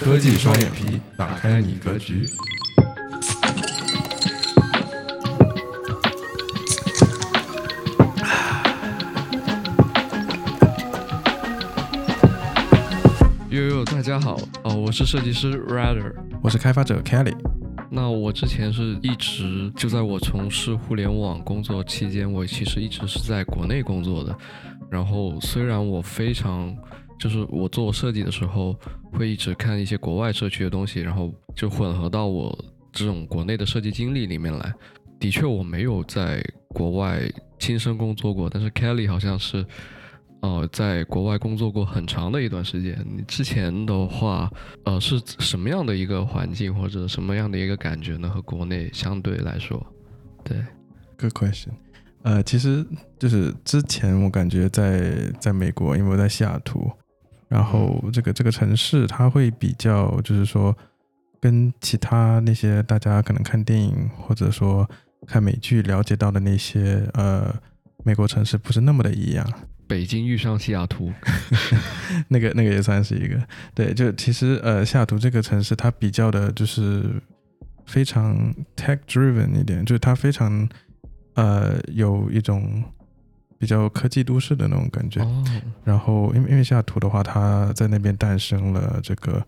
科技双眼皮，打开你格局。悠悠，大家好，哦，我是设计师 Rider。我是开发者 Kelly。那我之前是一直就在我从事互联网工作期间，我其实一直是在国内工作的。然后虽然我非常就是我做设计的时候会一直看一些国外社区的东西，然后就混合到我这种国内的设计经历里面来。的确，我没有在国外亲身工作过，但是 Kelly 好像是，呃，在国外工作过很长的一段时间。你之前的话，呃，是什么样的一个环境或者什么样的一个感觉呢？和国内相对来说，对，Good question。呃，其实就是之前我感觉在在美国，因为我在西雅图，然后这个这个城市它会比较，就是说跟其他那些大家可能看电影或者说看美剧了解到的那些呃美国城市不是那么的一样。北京遇上西雅图，那个那个也算是一个对，就其实呃西雅图这个城市它比较的就是非常 tech driven 一点，就是它非常。呃，有一种比较科技都市的那种感觉。然后，因为因为西雅图的话，它在那边诞生了这个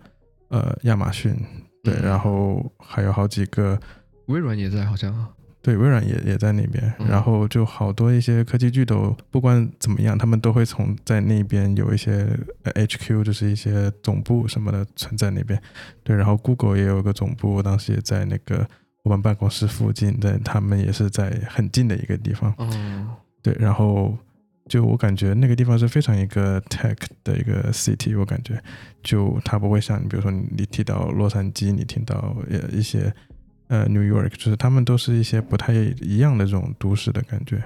呃亚马逊，对，然后还有好几个微软也在，好像对，微软也也在那边。然后就好多一些科技巨头，不管怎么样，他们都会从在那边有一些 HQ，就是一些总部什么的存在那边。对，然后 Google 也有个总部，当时也在那个。我们办公室附近在，他们也是在很近的一个地方。嗯，对，然后就我感觉那个地方是非常一个 tech 的一个 city，我感觉就它不会像你，比如说你提到洛杉矶，你听到呃一些呃 New York，就是他们都是一些不太一样的这种都市的感觉。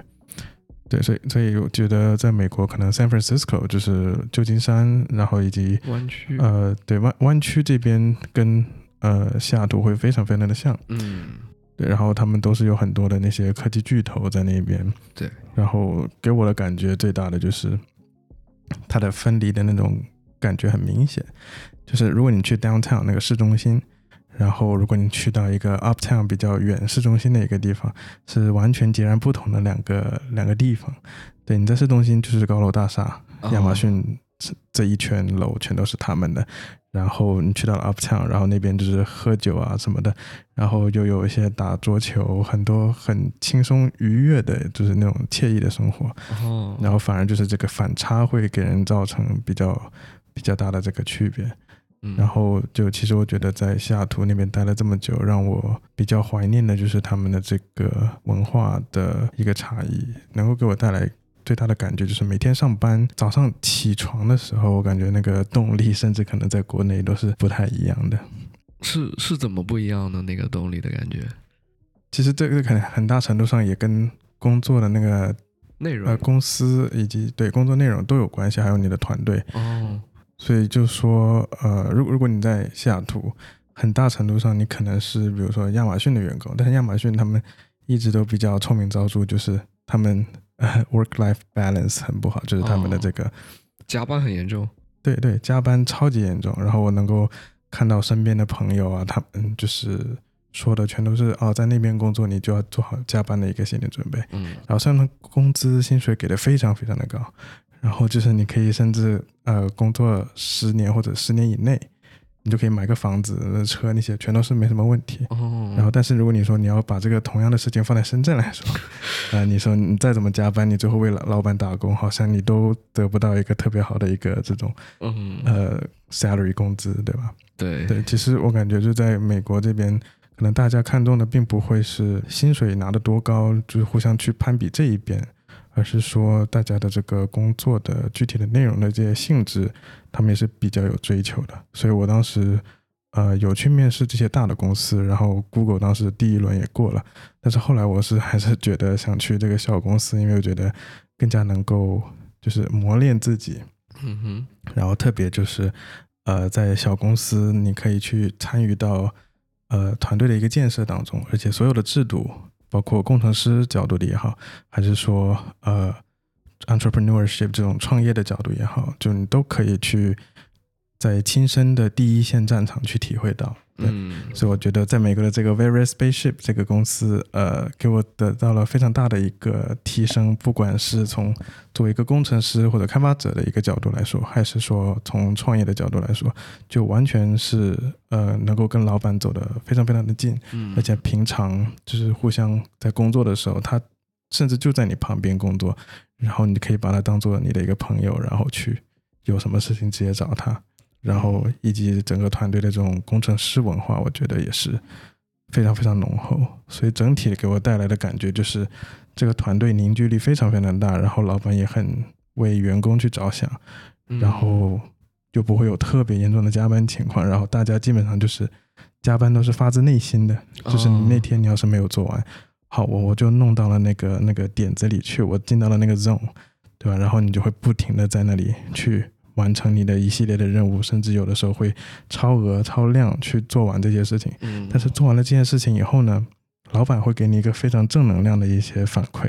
对，所以所以我觉得在美国可能 San Francisco 就是旧金山，然后以及湾区，呃，对湾湾区这边跟。呃，西雅图会非常非常的像，嗯，对，然后他们都是有很多的那些科技巨头在那边，对，然后给我的感觉最大的就是它的分离的那种感觉很明显，就是如果你去 downtown 那个市中心，然后如果你去到一个 uptown 比较远市中心的一个地方，是完全截然不同的两个两个地方。对，你在市中心就是高楼大厦，亚马逊这这一圈楼全都是他们的。然后你去到了 Uptown，然后那边就是喝酒啊什么的，然后又有一些打桌球，很多很轻松愉悦的，就是那种惬意的生活。哦。然后反而就是这个反差会给人造成比较比较大的这个区别。嗯。然后就其实我觉得在西雅图那边待了这么久，让我比较怀念的就是他们的这个文化的一个差异，能够给我带来。最大的感觉就是每天上班早上起床的时候，我感觉那个动力甚至可能在国内都是不太一样的。是是怎么不一样的那个动力的感觉？其实这个可能很大程度上也跟工作的那个内容、呃公司以及对工作内容都有关系，还有你的团队。哦。所以就说呃，如如果你在西雅图，很大程度上你可能是比如说亚马逊的员工，但是亚马逊他们一直都比较臭名昭著，就是他们。Work-life balance 很不好，就是他们的这个加班很严重。对对，加班超级严重。然后我能够看到身边的朋友啊，他们就是说的全都是哦，在那边工作你就要做好加班的一个心理准备。嗯。然后上面工资薪水给的非常非常的高，然后就是你可以甚至呃工作十年或者十年以内。你就可以买个房子、车那些，全都是没什么问题。哦。然后，但是如果你说你要把这个同样的事情放在深圳来说，啊，你说你再怎么加班，你最后为了老板打工，好像你都得不到一个特别好的一个这种，嗯，呃，salary 工资，对吧？对对，其实我感觉就在美国这边，可能大家看重的并不会是薪水拿得多高，就是互相去攀比这一边。而是说，大家的这个工作的具体的内容的这些性质，他们也是比较有追求的。所以我当时，呃，有去面试这些大的公司，然后 Google 当时第一轮也过了。但是后来我是还是觉得想去这个小公司，因为我觉得更加能够就是磨练自己。嗯哼。然后特别就是，呃，在小公司你可以去参与到呃团队的一个建设当中，而且所有的制度。包括工程师角度的也好，还是说呃，entrepreneurship 这种创业的角度也好，就你都可以去在亲身的第一线战场去体会到。对，嗯。所以我觉得在美国的这个 Various Spaceship 这个公司，呃，给我得到了非常大的一个提升，不管是从作为一个工程师或者开发者的一个角度来说，还是说从创业的角度来说，就完全是呃能够跟老板走得非常非常的近，嗯。而且平常就是互相在工作的时候，他甚至就在你旁边工作，然后你可以把他当做你的一个朋友，然后去有什么事情直接找他，然后以及整个团队的这种工程师文化，我觉得也是非常非常浓厚，所以整体给我带来的感觉就是这个团队凝聚力非常非常大，然后老板也很为员工去着想，嗯然后就不会有特别严重的加班情况，然后大家基本上就是加班都是发自内心的，就是你那哦天你要是没有做完，好，我我就弄到了那个那个点子里去，我进到了那个 zone，对吧？然后你就会不停的在那里去完成你的一系列的任务，甚至有的时候会超额超量去做完这些事情。嗯，但是做完了这件事情以后呢，老板会给你一个非常正能量的一些反馈，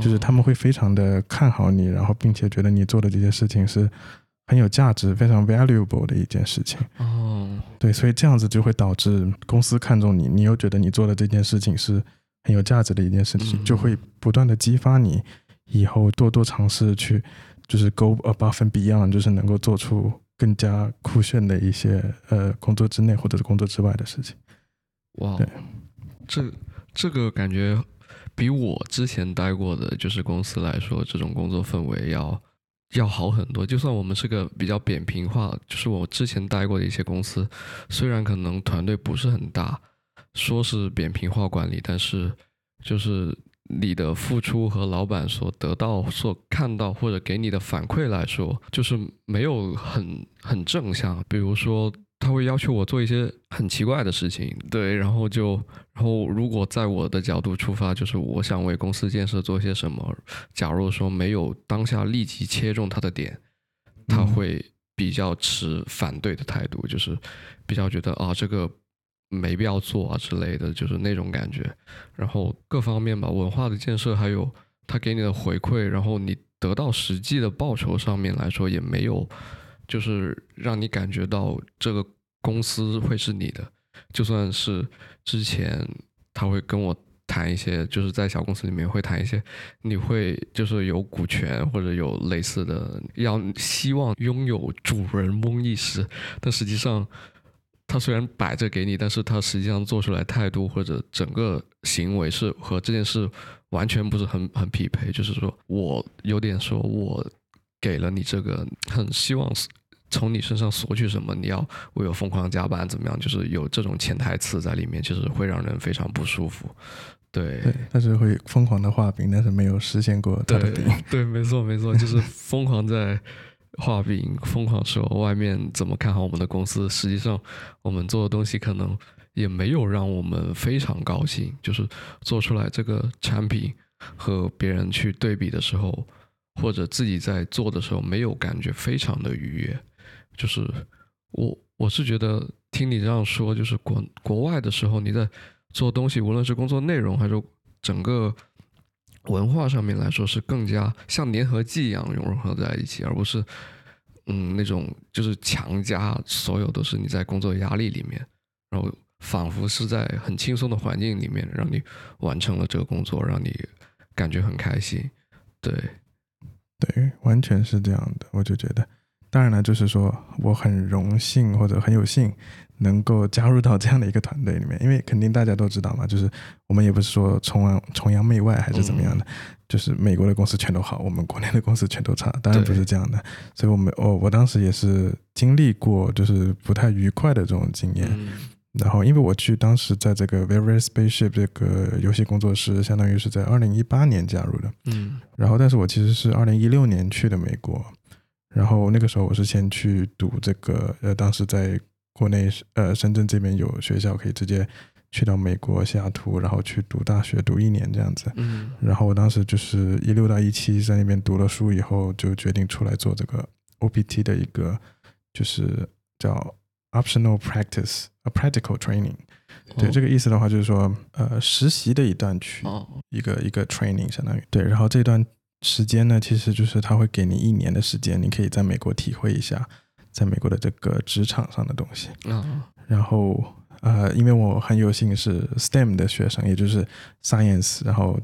就是他们会非常的看好你，然后并且觉得你做的这些事情是很有价值、非常 valuable 的一件事情。哦，对，所以这样子就会导致公司看重你，你又觉得你做的这件事情是很有价值的一件事情，嗯就会不断的激发你以后多多尝试去，就是 go above and beyond，就是能够做出更加酷炫的一些呃工作之内或者是工作之外的事情。哇对，这这个感觉比我之前待过的就是公司来说，这种工作氛围要要好很多。就算我们是个比较扁平化，就是我之前待过的一些公司，虽然可能团队不是很大，说是扁平化管理，但是就是你的付出和老板所得到、所看到或者给你的反馈来说，就是没有很很正向。比如说，他会要求我做一些很奇怪的事情，对，然后就，然后如果在我的角度出发，就是我想为公司建设做些什么，假如说没有当下立即切中他的点，他嗯会比较持反对的态度，就是比较觉得啊这个没必要做啊之类的，就是那种感觉。然后各方面吧，文化的建设，还有他给你的回馈，然后你得到实际的报酬上面来说，也没有就是让你感觉到这个公司会是你的。就算是之前他会跟我谈一些，就是在小公司里面会谈一些，你会就是有股权或者有类似的，要希望拥有主人翁意识，但实际上他虽然摆着给你，但是他实际上做出来态度或者整个行为是和这件事完全不是很很匹配。就是说我有点说我给了你这个，很希望从你身上索取什么，你要为我疯狂加班怎么样？就是有这种潜台词在里面，就是会让人非常不舒服。对对，但是会疯狂的画饼，但是没有实现过他的对饼。对，没错没错，就是疯狂在画饼，疯狂说外面怎么看好我们的公司，实际上我们做的东西可能也没有让我们非常高兴，就是做出来这个产品和别人去对比的时候，或者自己在做的时候，没有感觉非常的愉悦。就是我我是觉得听你这样说，就是国国外的时候你在做东西，无论是工作内容还是整个文化上面来说，是更加像粘合剂一样融合在一起，而不是嗯那种就是强加所有都是你在工作压力里面，然后仿佛是在很轻松的环境里面让你完成了这个工作，让你感觉很开心。对，对，完全是这样的，我就觉得。当然了，就是说我很荣幸或者很有幸能够加入到这样的一个团队里面，因为肯定大家都知道嘛，就是我们也不是说崇洋崇洋媚外还是怎么样的，就是美国的公司全都好，我们国内的公司全都差，当然不是这样的。所以我们我我当时也是经历过就是不太愉快的这种经验，嗯然后因为我去当时在这个 Various Spaceship 这个游戏工作室，相当于是在二零一八年加入的。嗯然后，但是我其实是二零一六年去的美国，然后那个时候我是先去读这个，呃，当时在国内呃深圳这边有学校可以直接去到美国西雅图，然后去读大学读一年这样子。嗯然后我当时就是一六到一七在那边读了书以后，就决定出来做这个 OPT 的一个就是叫 optional practice a practical training。对，这个个意思的话就是说，呃，实习的一段去哦一个一个 training 相当于对，然后这段时间呢，其实就是他会给你一年的时间，你可以在美国体会一下在美国的这个职场上的东西。啊，然后呃，因为我很有幸是 STEM 的学生，也就是 Science，然后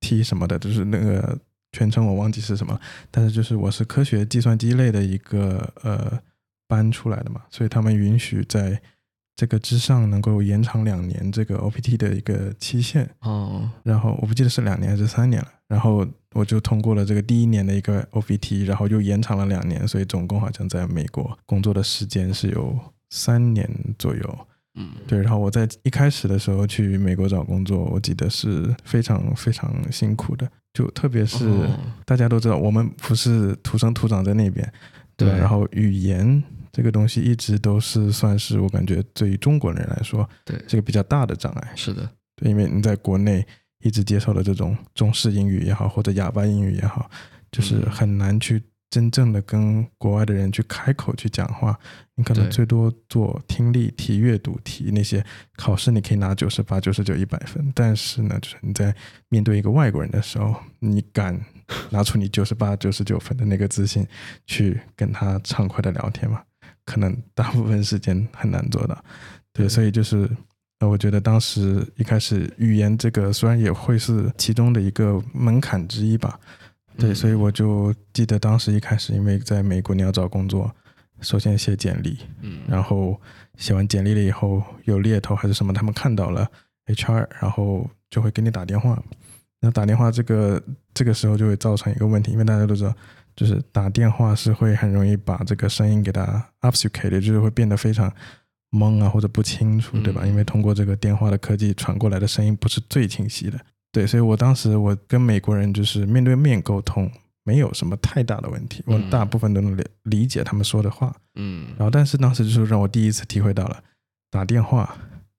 T 什么的，就是那个全称我忘记是什么，但是就是我是科学计算机类的一个呃班出来的嘛，所以他们允许在这个之上能够延长两年这个 OPT 的一个期限。哦，然后我不记得是两年还是三年了，然后我就通过了这个第一年的一个 OPT，然后又延长了两年，所以总共好像在美国工作的时间是有三年左右。嗯，对，然后我在一开始的时候去美国找工作，我记得是非常非常辛苦的，就特别是哦。大家都知道，我们不是土生土长在那边，对，对。然后语言这个东西一直都是算是我感觉对于中国人来说，对这个比较大的障碍。是的，对，因为你在国内一直接受的这种中式英语也好，或者哑巴英语也好，就是嗯很难去真正的跟国外的人去开口去讲话。你可能最多做听力题、阅读题那些考试，你可以拿九十八、九十九、一百分。但是呢，就是你在面对一个外国人的时候，你敢拿出你九十八、九十九分的那个自信去跟他畅快的聊天吗？可能大部分时间很难做到。对，所以就是呃，我觉得当时一开始语言这个虽然也会是其中的一个门槛之一吧，对，嗯所以我就记得当时一开始，因为在美国你要找工作，首先写简历，嗯，然后写完简历了以后有猎头还是什么，他们看到了 HR，然后就会给你打电话。那打电话这个这个时候就会造成一个问题，因为大家都知道，就是打电话是会很容易把这个声音给它 obfuscate，就是会变得非常懵啊或者不清楚，对吧？嗯因为通过这个电话的科技传过来的声音不是最清晰的。对，所以我当时我跟美国人就是面对面沟通，没有什么太大的问题，我嗯大部分都能理理解他们说的话。嗯，然后，但是当时就是让我第一次体会到了打电话，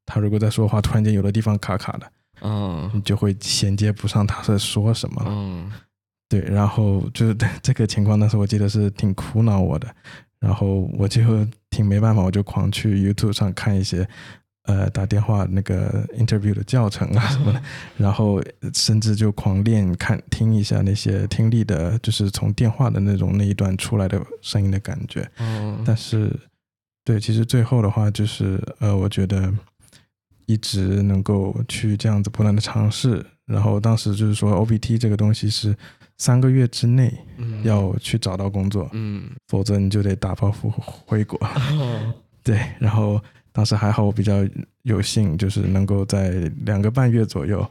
他如果在说话，突然间有的地方卡卡的，嗯，你就会衔接不上他在说什么。嗯，对，然后就是这个情况，当时我记得是挺苦恼我的，然后我就挺没办法，我就狂去 YouTube 上看一些呃打电话那个 interview 的教程啊什么的，然后甚至就狂练看听一下那些听力的，就是从电话的那种那一段出来的声音的感觉。嗯，但是，对，其实最后的话就是，呃，我觉得一直能够去这样子不断的尝试，然后当时就是说 OPT 这个东西是三个月之内嗯。要去找到工作，嗯，否则你就得打包回回国。哦。对，然后当时还好我比较有幸，就是能够在两个半月左右，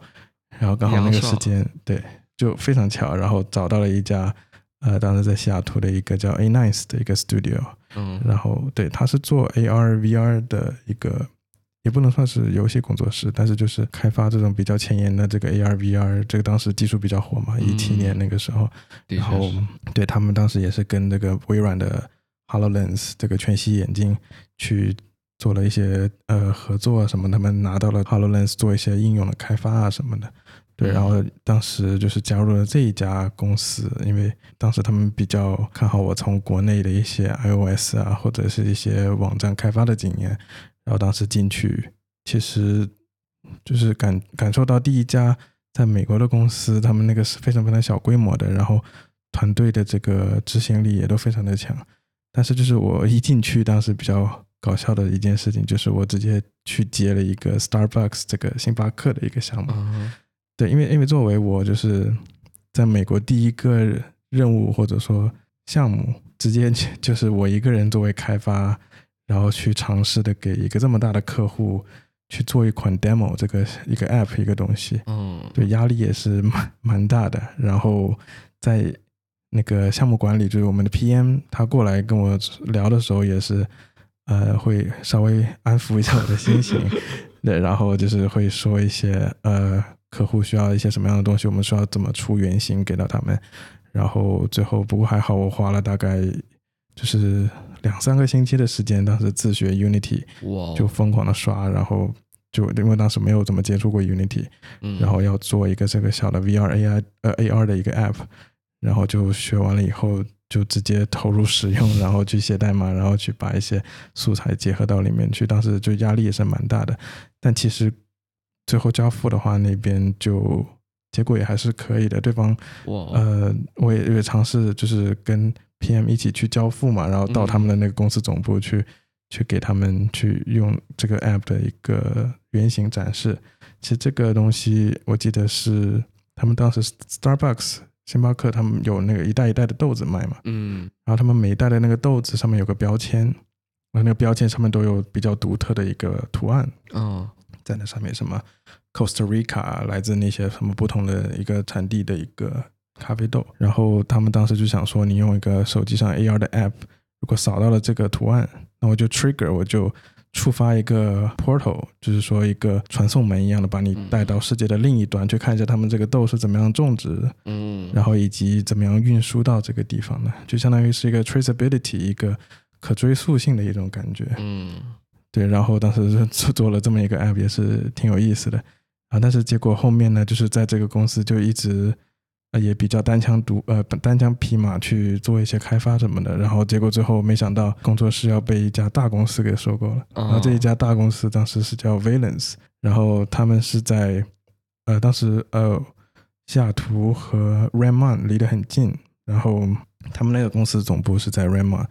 然后刚好那个时间，对，就非常巧，然后找到了一家。呃，当时在西雅图的一个叫 A Nice 的一个 studio，嗯，然后对，他是做 AR VR 的一个，也不能算是游戏工作室，但是就是开发这种比较前沿的这个 AR VR，这个当时技术比较火嘛，一七嗯年那个时候，的然后，对他们当时也是跟这个微软的 HoloLens 这个全息眼镜去做了一些呃合作啊什么，他们拿到了 HoloLens 做一些应用的开发啊什么的。对，嗯然后当时就是加入了这一家公司，因为当时他们比较看好我从国内的一些 iOS 啊，或者是一些网站开发的经验，然后当时进去，其实就是感感受到第一家在美国的公司，他们那个是非常非常小规模的，然后团队的这个执行力也都非常的强。但是就是我一进去，当时比较搞笑的一件事情，就是我直接去接了一个 Starbucks 这个星巴克的一个项目。嗯对，因为因为作为我就是在美国第一个任务或者说项目，直接就就是我一个人作为开发，然后去尝试的给一个这么大的客户去做一款 demo 这个一个 app 一个东西，嗯，对，压力也是蛮蛮大的。然后在那个项目管理，就是我们的 PM，他过来跟我聊的时候，也是呃会稍微安抚一下我的心情，对，然后就是会说一些呃客户需要一些什么样的东西，我们需要怎么出原型给到他们。然后最后不过还好，我花了大概就是两三个星期的时间，当时自学 Unity，就疯狂的刷，然后就因为当时没有怎么接触过 Unity，嗯然后要做一个这个小的 VR AI 呃 AR 的一个 app，然后就学完了以后就直接投入使用，然后去写代码，然后去把一些素材结合到里面去。当时就压力也是蛮大的，但其实最后交付的话，那边就结果也还是可以的。对方呃，我也也尝试就是跟 PM 一起去交付嘛，然后到他们的那个公司总部去，去给他们去用这个 app 的一个原型展示。其实这个东西我记得是他们当时 Starbucks 星巴克他们有那个一袋一袋的豆子卖嘛，嗯。然后他们每一袋的那个豆子上面有个标签，然后那个标签上面都有比较独特的一个图案，啊在那上面什么 Costa Rica 来自那些什么不同的一个产地的一个咖啡豆，然后他们当时就想说，你用一个手机上 AR 的 app，如果扫到了这个图案，那我就 trigger 我就触发一个 portal，就是说一个传送门一样的，把你带到世界的另一端，去看一下他们这个豆是怎么样种植，嗯，然后以及怎么样运输到这个地方的，就相当于是一个 traceability，一个可追溯性的一种感觉。嗯。对，然后当时是做做了这么一个 app，也是挺有意思的。啊。但是结果后面呢，就是在这个公司就一直呃也比较单枪独呃单枪匹马去做一些开发什么的，然后结果最后没想到工作室要被一家大公司给收购了。然后这一家大公司当时是叫 Valence，然后他们是在呃当时呃西雅图和 Redmond 离得很近，然后他们那个公司总部是在 Redmond。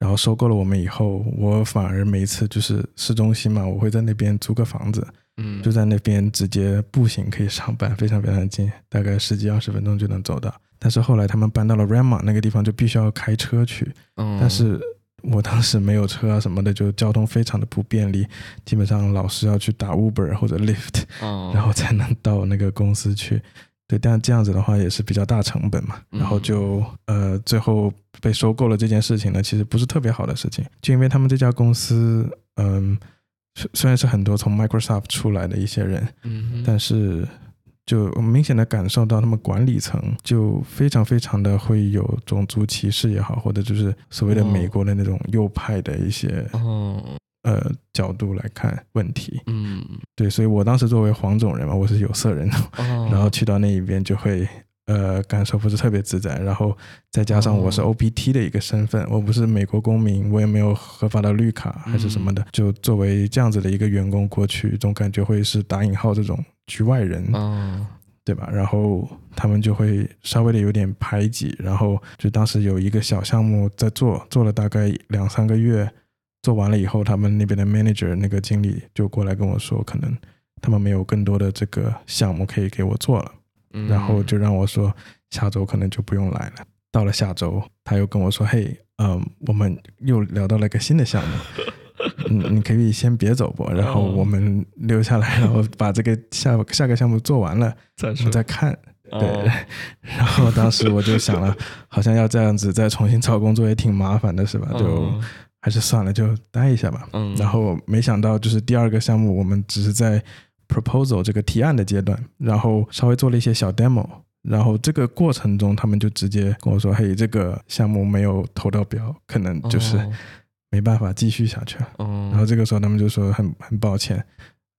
然后收购了我们以后，我反而每一次就是市中心嘛，我会在那边租个房子，嗯就在那边直接步行可以上班，非常非常近，大概十几二十分钟就能走到。但是后来他们搬到了 Rama 那个地方，就必须要开车去，嗯，但是我当时没有车啊什么的，就交通非常的不便利，基本上老是要去打 Uber 或者 Lyft，哦，然后才能到那个公司去。对，但这样子的话也是比较大成本嘛，嗯然后就呃最后被收购了这件事情呢，其实不是特别好的事情，就因为他们这家公司，嗯，虽虽然是很多从 Microsoft 出来的一些人，嗯，但是就明显的感受到他们管理层就非常非常的会有种族歧视也好，或者就是所谓的哦。美国的那种右派的一些哦，呃角度来看问题。嗯，对，所以我当时作为黄种人嘛，我是有色人，哦，然后去到那一边就会呃感受不是特别自在，然后再加上我是哦 OPT 的一个身份，我不是美国公民，我也没有合法的绿卡还是什么的，嗯就作为这样子的一个员工过去，总感觉会是打引号这种局外人，哦，对吧？然后他们就会稍微的有点排挤，然后就当时有一个小项目在做，做了大概两三个月，做完了以后，他们那边的 manager 那个经理就过来跟我说，可能他们没有更多的这个项目可以给我做了，嗯然后就让我说下周可能就不用来了。到了下周，他又跟我说：“嘿，嗯，我们又聊到了一个新的项目，嗯，你可以先别走不？然后哦我们留下来，然后把这个下下个项目做完了，我再再看。”哦对，然后当时我就想了，好像要这样子再重新找工作也挺麻烦的，是吧？就嗯还是算了，就待一下吧。嗯，然后没想到就是第二个项目，我们只是在 proposal 这个提案的阶段，然后稍微做了一些小 demo，然后这个过程中他们就直接跟我说：“嘿，这个项目没有投到标，可能就是哦没办法继续下去了。”哦，然后这个时候他们就说很很抱歉，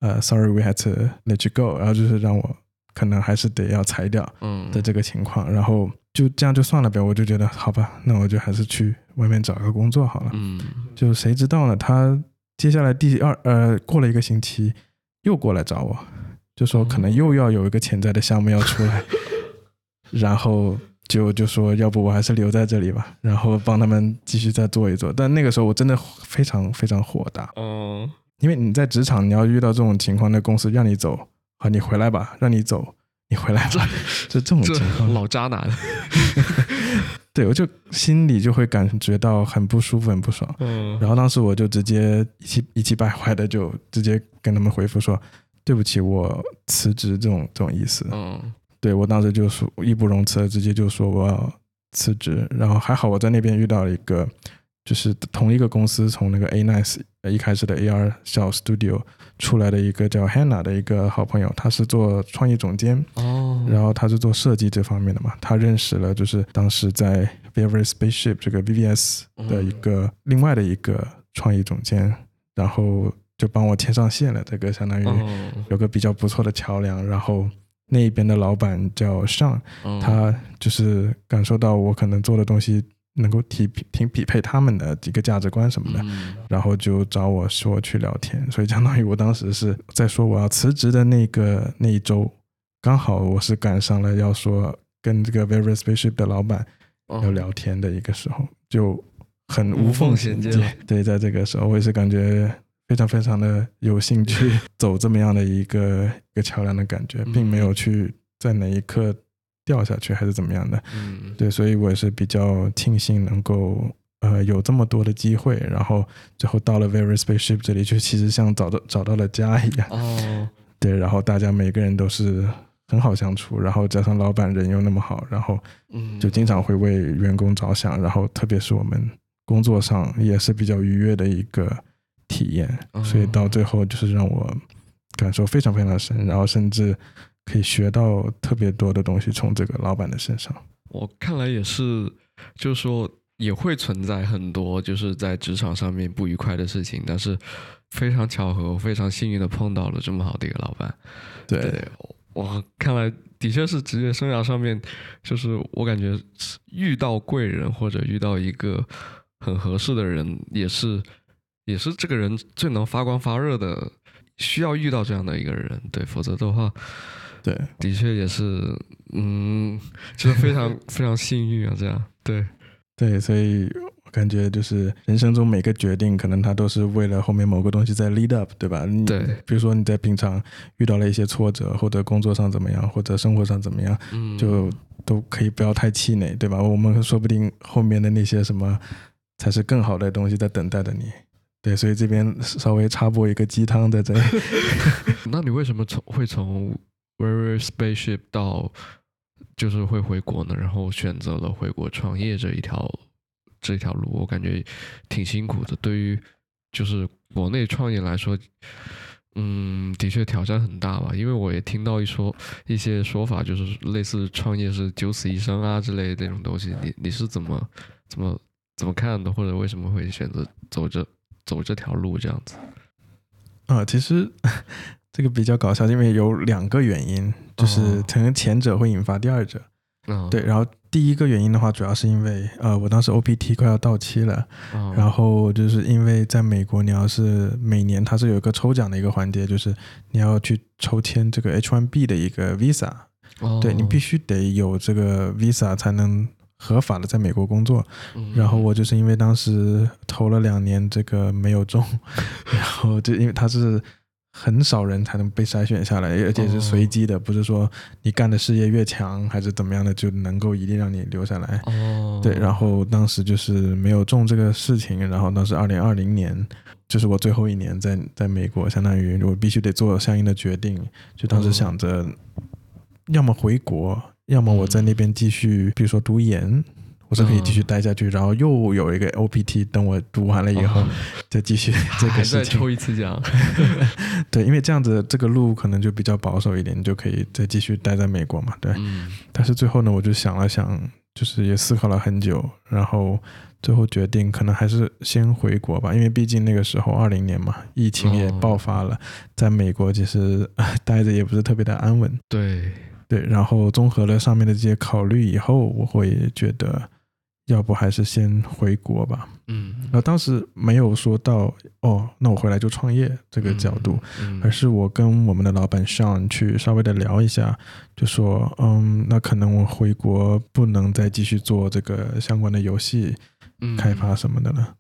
呃，sorry we had to let you go，然后就是让我可能还是得要裁掉嗯的这个情况，然后就这样就算了呗，我就觉得好吧，那我就还是去外面找个工作好了。嗯就谁知道呢？他接下来第二呃过了一个星期又过来找我，就说可能又要有一个潜在的项目要出来，然后就就说要不我还是留在这里吧，然后帮他们继续再做一做。但那个时候我真的非常非常火大，嗯因为你在职场你要遇到这种情况，那公司让你走，好你回来吧，让你走。你回来吧，就这种情况，老渣男，对我就心里就会感觉到很不舒服、很不爽。嗯然后当时我就直接一气一气败坏的就直接跟他们回复说：“对不起，我辞职。”这种这种意思。嗯对我当时就说义不容辞的，直接就说我要辞职。然后还好我在那边遇到了一个，就是同一个公司从那个 A Nice 一开始的 AR 小 Studio 出来的一个叫 Hannah 的一个好朋友，他是做创意总监，哦，然后他是做设计这方面的嘛，他认识了就是当时在 Viver Spaceship 这个 VVS 的一个另外的一个创意总监，然后就帮我牵上线了，这个相当于哦有个比较不错的桥梁，然后。那一边的老板叫尚，嗯。他就是感受到我可能做的东西能够匹挺匹配他们的几个价值观什么的，嗯。然后就找我说去聊天，所以相当于我当时是在说我要辞职的那个那一周，刚好我是赶上了要说跟这个 Very Spaceship 的老板哦要聊天的一个时候，就很无无缝缝衔接。对，在这个时候，我也是感觉非常非常的有兴趣走这么样的一个一个桥梁的感觉，并没有去在哪一刻掉下去还是怎么样的。嗯，对，所以我也是比较庆幸能够呃有这么多的机会，然后最后到了 Very Spaceship 这里，就其实像找到找到了家一样。哦，对，然后大家每个人都是很好相处，然后加上老板人又那么好，然后嗯，就经常会为员工着想，然后特别是我们工作上也是比较愉悦的一个体验，所以到最后就是让我感受非常非常深，然后甚至可以学到特别多的东西从这个老板的身上。我看来也是，就是说也会存在很多就是在职场上面不愉快的事情，但是非常巧合，非常幸运的碰到了这么好的一个老板。对，对，我看来的确是职业生涯上面，就是我感觉遇到贵人或者遇到一个很合适的人，也是也是这个人最能发光发热的，需要遇到这样的一个人，对，否则的话，对，的确也是，嗯，就是非常非常幸运啊，这样，对，对，所以我感觉就是人生中每个决定，可能它都是为了后面某个东西在 lead up，对吧？你对比如说你在平常遇到了一些挫折，或者工作上怎么样，或者生活上怎么样，嗯，就都可以不要太气馁，对吧？我们说不定后面的那些什么才是更好的东西在等待着你。对，所以这边稍微插播一个鸡汤在这里。那你为什么从会从 Very Spaceship 到就是会回国呢？然后选择了回国创业这一条这条路，我感觉挺辛苦的。对于就是国内创业来说，嗯，的确挑战很大吧。因为我也听到一说一些说法，就是类似创业是九死一生啊之类的这种东西。你你是怎么怎么怎么看的？或者为什么会选择走这走这条路这样子？啊，其实这个比较搞笑，因为有两个原因，就是哦可能前者会引发第二者。嗯，对，然后第一个原因的话，主要是因为呃，我当时 OPT 快要到期了，嗯，然后就是因为在美国，你要是每年它是有一个抽奖的一个环节，就是你要去抽签这个 H1B 的一个 Visa，哦。对你必须得有这个 Visa 才能合法的在美国工作。嗯。然后我就是因为当时投了两年这个没有中，然后就因为它是很少人才能被筛选下来，而且是随机的，不是说你干的事业越强还是怎么样的就能够一定让你留下来。哦，对，然后当时就是没有中这个事情，然后当时二零二零年就是我最后一年在在美国，相当于我必须得做相应的决定，就当时想着，要么回国，要么我在那边继续，比如说读研。我是可以继续待下去，然后又有一个 OPT，等我读完了以后、哦再继续 这还个事情。再抽一次奖，对，因为这样子这个路可能就比较保守一点，你就可以再继续待在美国嘛。对，嗯但是最后呢，我就想了想，就是也思考了很久，然后最后决定可能还是先回国吧，因为毕竟那个时候二零年嘛，疫情也哦爆发了，在美国其实呃待着也不是特别的安稳。对，对，然后综合了上面的这些考虑以后，我会觉得，要不还是先回国吧。嗯然后当时没有说到哦，那我回来就创业这个角度，，嗯而是我跟我们的老板 Sean 去稍微的聊一下，就说，嗯，那可能我回国不能再继续做这个相关的游戏嗯开发什么的了。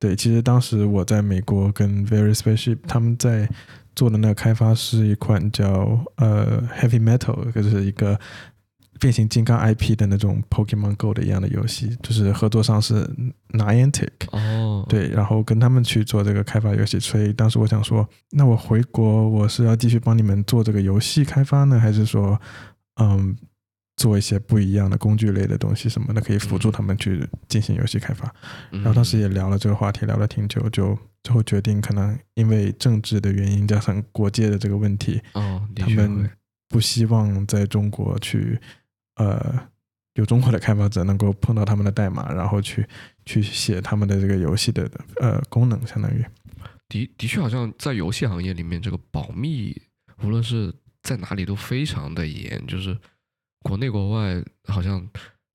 对，其实当时我在美国跟 Very Spaceship 他们在做的那个开发是一款叫呃 Heavy Metal，就是一个变形金刚 IP 的那种 Pokemon Go 的一样的游戏，就是合作商是 Niantic。哦，对，然后跟他们去做这个开发游戏，所以当时我想说，那我回国我是要继续帮你们做这个游戏开发呢，还是说，嗯，做一些不一样的工具类的东西什么的，可以辅助他们去进行游戏开发？嗯，然后当时也聊了这个话题，聊了挺久，就最后决定，可能因为政治的原因，加上国界的这个问题，哦，他们不希望在中国去，呃，有中国的开发者能够碰到他们的代码，然后去去写他们的这个游戏的呃功能，相当于。的的确好像在游戏行业里面，这个保密无论是在哪里都非常的严，就是国内国外好像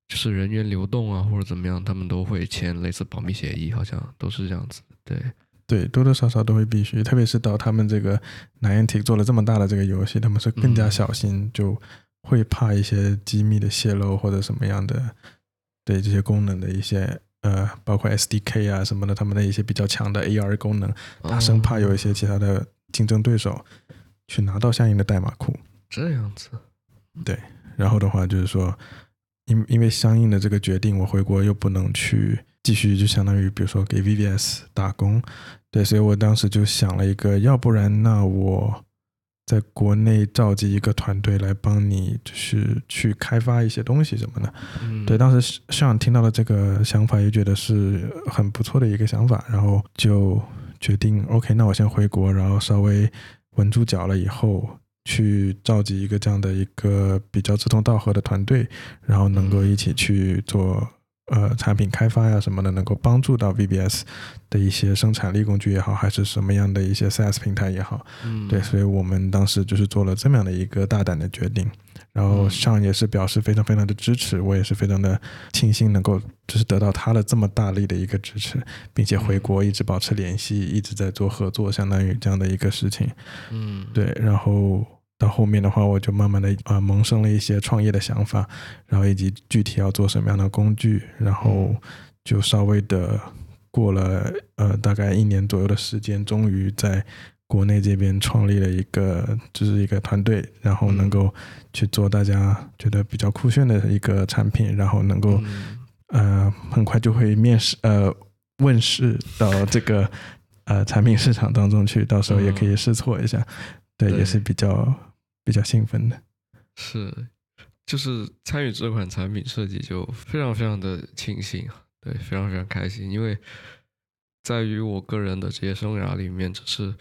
就是人员流动啊或者怎么样，他们都会签类似保密协议，好像都是这样子。对，对，多多少少都会必须，特别是到他们这个 Niantic 做了这么大的这个游戏，他们是更加嗯小心，就会怕一些机密的泄露或者什么样的对这些功能的一些呃，包括 SDK 啊什么的，他们的一些比较强的 AR 功能，他生怕有一些其他的竞争对手去拿到相应的代码库。这样子，对，然后的话就是说，因因为相应的这个决定，我回国又不能去继续，就相当于比如说给 VVS 打工，对，所以我当时就想了一个，要不然那我在国内召集一个团队来帮你，就是去开发一些东西什么的。嗯，对，当时上听到了这个想法，也觉得是很不错的一个想法，然后就决定 OK，那我先回国，然后稍微稳住脚了以后。去召集一个这样的一个比较志同道合的团队，然后能够一起去做呃产品开发呀什么的，能够帮助到 VBS 的一些生产力工具也好，还是什么样的一些 SaaS 平台也好，嗯，对，所以我们当时就是做了这么样的一个大胆的决定。然后上也是表示非常非常的支持，我也是非常的庆幸能够就是得到他的这么大力的一个支持，并且回国一直保持联系，一直在做合作，相当于这样的一个事情。嗯，对，然后到后面的话，我就慢慢的啊萌生了一些创业的想法，然后以及具体要做什么样的工具，然后就稍微的过了呃大概一年左右的时间，终于在。国内这边创立了一个，就是一个团队，然后能够去做大家觉得比较酷炫的一个产品，然后能够呃很快就会面试呃问世到这个呃产品市场当中去，到时候也可以试错一下，对，也是比较比较兴奋的。是，就是参与这款产品设计就非常非常的庆幸，对，非常非常开心，因为在于我个人的职业生涯里面，只是。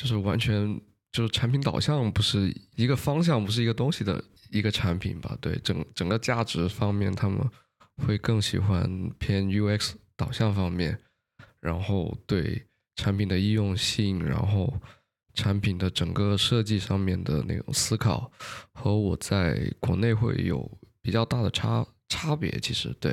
就是完全就是产品导向，不是一个方向，不是一个东西的一个产品吧？对，整整个价值方面，他们会更喜欢偏 UX 导向方面，然后对产品的易用性，然后产品的整个设计上面的那种思考，和我在国内会有比较大的差差别。其实，对，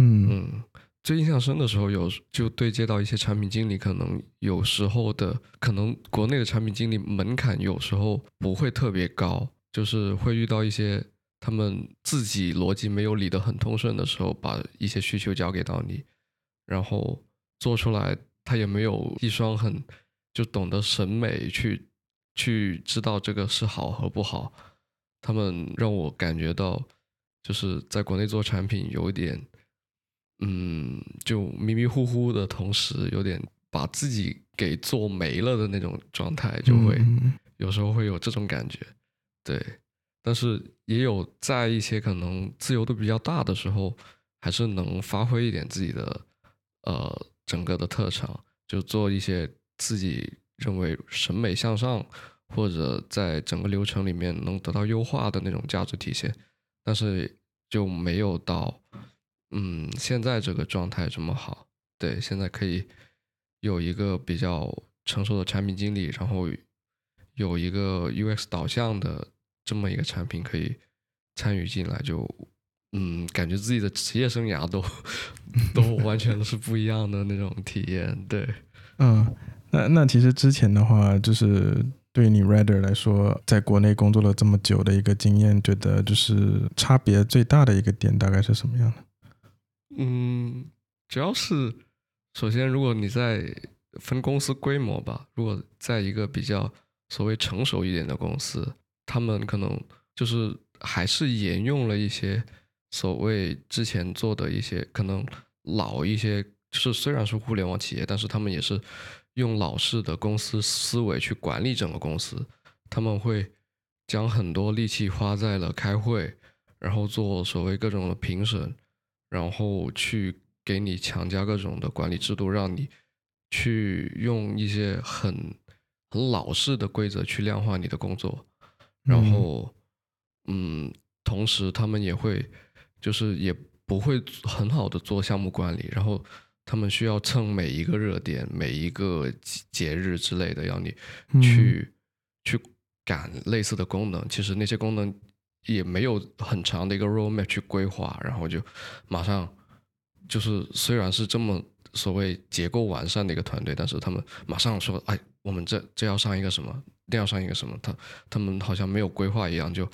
嗯嗯。最印象深的时候，有就对接到一些产品经理，可能有时候的可能国内的产品经理门槛有时候不会特别高，就是会遇到一些他们自己逻辑没有理得很通顺的时候，把一些需求交给到你，然后做出来，他也没有一双很就懂得审美去去知道这个是好和不好，他们让我感觉到就是在国内做产品有一点。嗯，就迷迷糊糊的同时，有点把自己给做没了的那种状态，就会有时候会有这种感觉。对，但是也有在一些可能自由度比较大的时候，还是能发挥一点自己的呃整个的特长，就做一些自己认为审美向上或者在整个流程里面能得到优化的那种价值体现，但是就没有到。嗯，现在这个状态这么好，对，现在可以有一个比较成熟的产品经理，然后有一个 UX 导向的这么一个产品可以参与进来，就嗯，感觉自己的职业生涯都 都完全都是不一样的那种体验，对，嗯，那那其实之前的话，就是对你 Rider 来说，在国内工作了这么久的一个经验，觉得就是差别最大的一个点大概是什么样的？嗯，主要是首先，如果你在分公司规模吧，如果在一个比较所谓成熟一点的公司，他们可能就是还是沿用了一些所谓之前做的一些可能老一些，就是虽然是互联网企业，但是他们也是用老式的公司思维去管理整个公司，他们会将很多力气花在了开会，然后做所谓各种的评审。然后去给你强加各种的管理制度，让你去用一些很很老式的规则去量化你的工作，然后，嗯，同时他们也会就是也不会很好的做项目管理，然后他们需要蹭每一个热点、每一个节日之类的，要你去去赶类似的功能。其实那些功能。也没有很长的一个 roadmap 去规划，然后就马上就是虽然是这么所谓结构完善的一个团队，但是他们马上说，哎，我们这这要上一个什么，那要上一个什么，他他们好像没有规划一样，就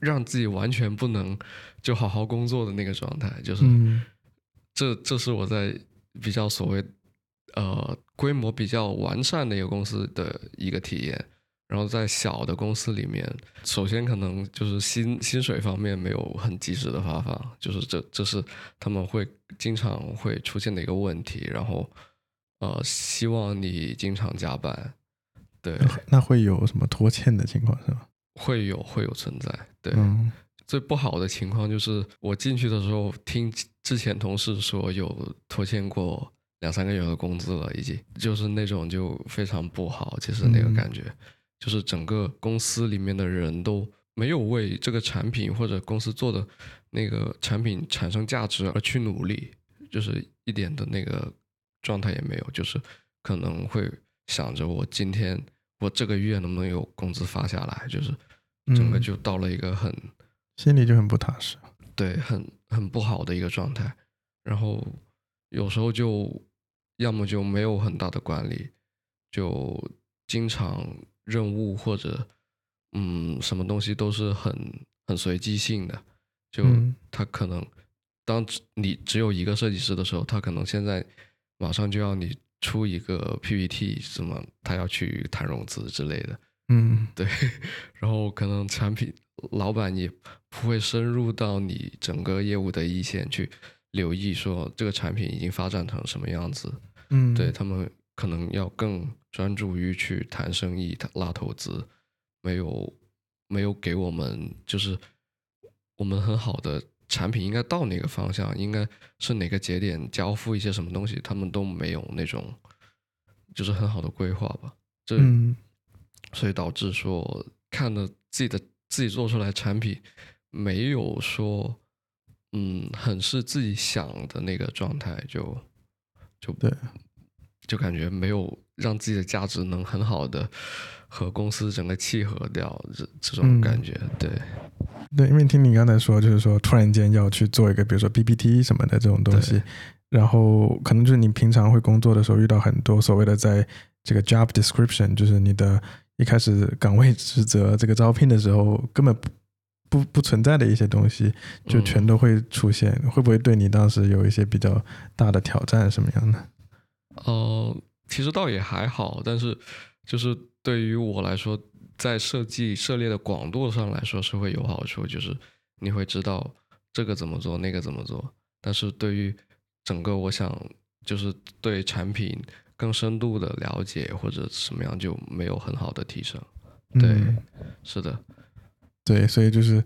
让自己完全不能就好好工作的那个状态，就是嗯这这是我在比较所谓呃规模比较完善的一个公司的一个体验。然后在小的公司里面，首先可能就是薪薪水方面没有很及时的发放，就是这这是他们会经常会出现的一个问题。然后呃，希望你经常加班，对，那会有什么拖欠的情况是吧？会有会有存在。对，嗯最不好的情况就是我进去的时候听之前同事说有拖欠过两三个月的工资了，已经就是那种就非常不好，其实那个嗯感觉。就是整个公司里面的人都没有为这个产品或者公司做的那个产品产生价值而去努力，就是一点的那个状态也没有，就是可能会想着我今天我这个月能不能有工资发下来，就是整个嗯就到了一个很心里就很不踏实。对很很不好的一个状态，然后有时候就要么就没有很大的管理，就经常任务或者嗯什么东西都是很很随机性的，就嗯。他可能当你只有一个设计师的时候，他可能现在马上就要你出一个 PPT，什么他要去谈融资之类的，嗯。对，然后可能产品老板也不会深入到你整个业务的一线去留意说这个产品已经发展成什么样子，嗯，对他们可能要更专注于去谈生意、拉投资，没有没有给我们就是我们很好的产品应该到哪个方向，应该是哪个节点交付一些什么东西，他们都没有那种就是很好的规划吧。这嗯。所以导致说看了自己的自己做出来产品，没有说嗯很是自己想的那个状态，就就对，就感觉没有让自己的价值能很好的和公司整个契合掉，这这种嗯感觉，对，对，因为听你刚才说，就是说突然间要去做一个，比如说 PPT 什么的这种东西，然后可能就是你平常会工作的时候遇到很多所谓的在这个 job description，就是你的一开始岗位职责这个招聘的时候根本不不不存在的一些东西，就嗯全都会出现，会不会对你当时有一些比较大的挑战什么样的？呃，其实倒也还好，但是就是对于我来说，在设计涉猎的广度上来说是会有好处，就是你会知道这个怎么做，那个怎么做。但是对于整个我想就是对产品更深度的了解或者什么样就没有很好的提升。对嗯是的，对，所以就是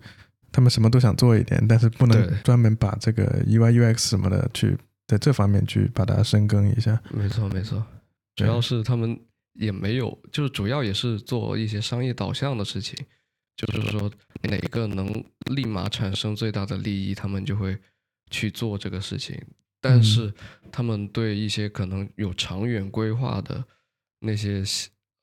他们什么都想做一点，但是不能专门把这个 UI UX 什么的去在这方面去把它深耕一下。没错没错，主要是他们也没有，就是主要也是做一些商业导向的事情，就是说哪个能立马产生最大的利益，他们就会去做这个事情。但嗯是他们对一些可能有长远规划的那些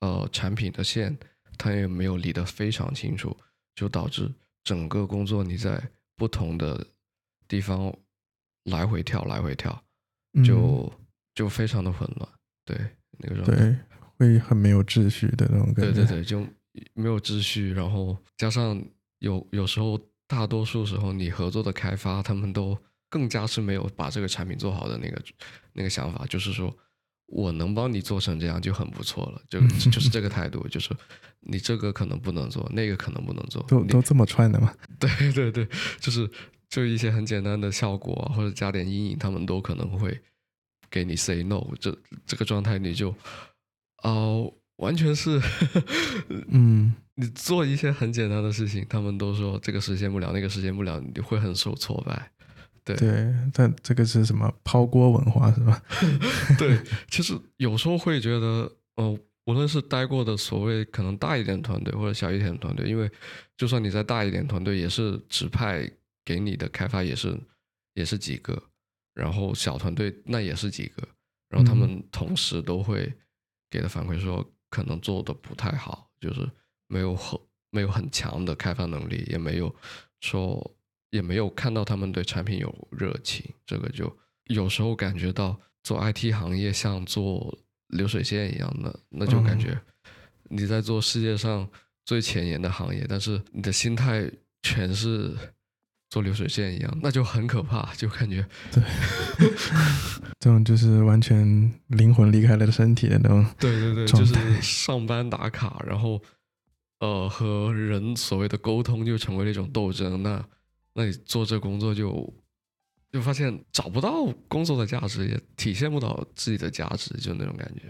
呃产品的线，他也没有理得非常清楚，就导致整个工作你在不同的地方来回跳，来回跳。嗯就就非常的混乱，对那个状态，对，会很没有秩序的那种感觉。对对对，就没有秩序，然后加上有有时候大多数时候你合作的开发，他们都更加是没有把这个产品做好的那个那个想法，就是说我能帮你做成这样就很不错了，就就是这个态度，就是你这个可能不能做，那个可能不能做，你都都这么串的吗？对对对，就是就一些很简单的效果啊，或者加点阴影，他们都可能会给你 say no，这这个状态你就哦、完全是 嗯，你做一些很简单的事情，他们都说这个实现不了，那个实现不了，你会很受挫败。对对，但这个是什么抛锅文化是吧？对，其实有时候会觉得，呃，无论是待过的所谓可能大一点的团队或者小一点的团队，因为就算你在大一点团队，也是指派给你的开发也是也是几个，然后小团队那也是几个，然后他们同时都会给的反馈说，可能做的不太好，就是没有很没有很强的开发能力，也没有说也没有看到他们对产品有热情，这个就有时候感觉到做 IT 行业像做流水线一样的，那就感觉你在做世界上最前沿的行业，但是你的心态全是做流水线一样，那就很可怕，就感觉对 这种就是完全灵魂离开了身体的那种。对对对，就是上班打卡，然后呃和人所谓的沟通就成为了一种斗争。那那你做这工作就就发现找不到工作的价值，也体现不到自己的价值，就那种感觉。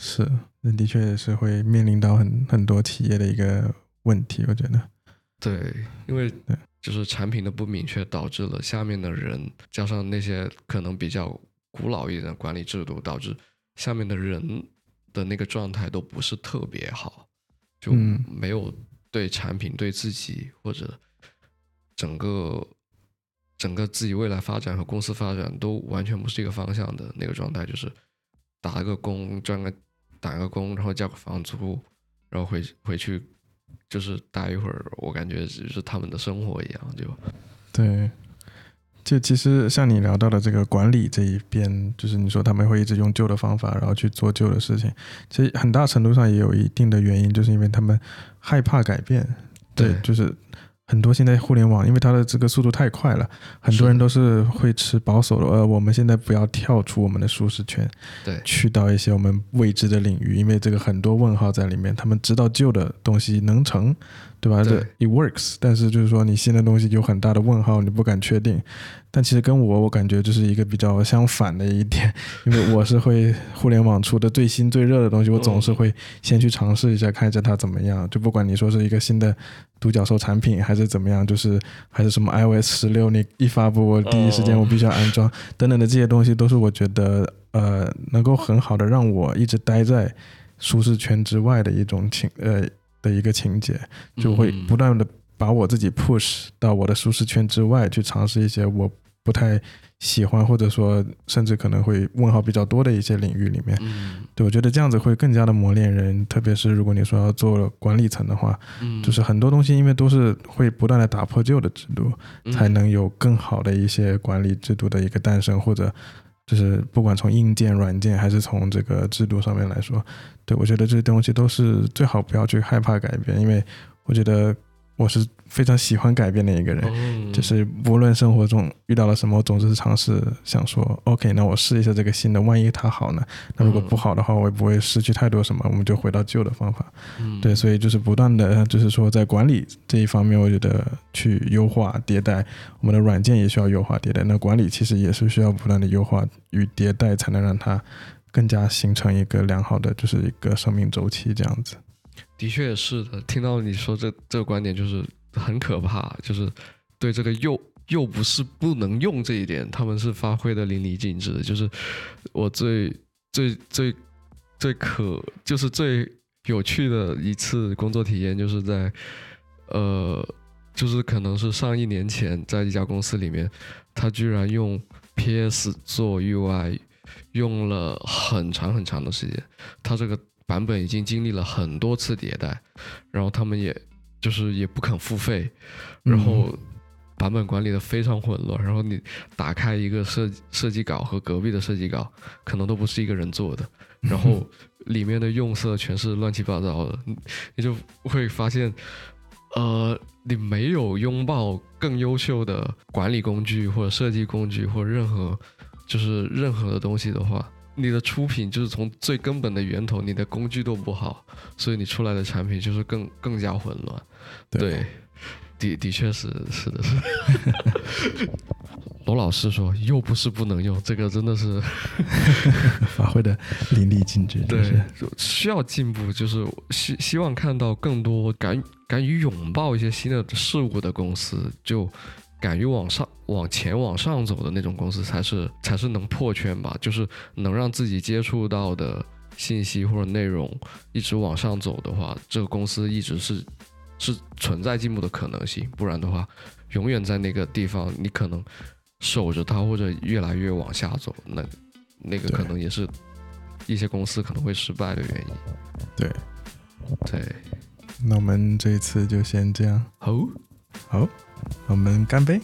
是，那的确也是会面临到很很多企业的一个问题，我觉得。对，因为就是产品的不明确，导致了下面的人加上那些可能比较古老一点的管理制度，导致下面的人的那个状态都不是特别好，就没有对产品、对自己或者整个整个自己未来发展和公司发展都完全不是一个方向的那个状态，就是打个工赚个打个工，然后交个房租，然后回回去。就是待一会儿，我感觉就是他们的生活一样，就对。就其实像你聊到的这个管理这一边，就是你说他们会一直用旧的方法，然后去做旧的事情。其实很大程度上也有一定的原因，就是因为他们害怕改变。对，就是。很多现在互联网，因为它的这个速度太快了，很多人都是会持保守的。呃，我们现在不要跳出我们的舒适圈，对，去到一些我们未知的领域，因为这个很多问号在里面。他们知道旧的东西能成。对吧？这 it works，但是就是说你新的东西有很大的问号，你不敢确定。但其实跟我我感觉就是一个比较相反的一点，因为我是会互联网出的最新最热的东西，我总是会先去尝试一下，看一下它怎么样。就不管你说是一个新的独角兽产品还是怎么样，就是还是什么 iOS 十六，你一发布，我第一时间我必须要安装等等的这些东西，都是我觉得呃能够很好的让我一直待在舒适圈之外的一种情呃。的一个情节，就会不断的把我自己 push 到我的舒适圈之外，去尝试一些我不太喜欢，或者说甚至可能会问号比较多的一些领域里面。嗯，对我觉得这样子会更加的磨练人，特别是如果你说要做管理层的话，嗯，就是很多东西因为都是会不断的打破旧的制度，才能有更好的一些管理制度的一个诞生，或者。就是不管从硬件、软件，还是从这个制度上面来说，对我觉得这些东西都是最好不要去害怕改变，因为我觉得。我是非常喜欢改变的一个人，就是无论生活中遇到了什么，我总是尝试想说，OK，那我试一下这个新的，万一它好呢？那如果不好的话，我也不会失去太多什么，我们就回到旧的方法。对，所以就是不断的，就是说在管理这一方面，我觉得去优化迭代，我们的软件也需要优化迭代。那管理其实也是需要不断的优化与迭代，才能让它更加形成一个良好的，就是一个生命周期这样子。的确是的，听到你说这这个观点就是很可怕，就是对这个又又不是不能用这一点，他们是发挥的淋漓尽致。就是我最最最最可就是最有趣的一次工作体验，就是在呃，就是可能是上一年前，在一家公司里面，他居然用 PS 做 UI，用了很长很长的时间，他这个。版本已经经历了很多次迭代，然后他们也就是也不肯付费，然后版本管理的非常混乱，然后你打开一个设设计稿和隔壁的设计稿，可能都不是一个人做的，然后里面的用色全是乱七八糟的，你就会发现，呃，你没有拥抱更优秀的管理工具或者设计工具或者任何就是任何的东西的话。你的出品就是从最根本的源头，你的工具都不好，所以你出来的产品就是更更加混乱。对，的的确是是的是。罗老师说又不是不能用，这个真的是 发挥的淋漓尽致。对，需要进步，就是希希望看到更多敢敢于拥抱一些新的事物的公司就。敢于往上、往前、往上走的那种公司，才是才是能破圈吧？就是能让自己接触到的信息或者内容一直往上走的话，这个公司一直是是存在进步的可能性。不然的话，永远在那个地方，你可能守着它，或者越来越往下走，那那个可能也是一些公司可能会失败的原因。对，对。那我们这一次就先这样。好，好。我们干杯。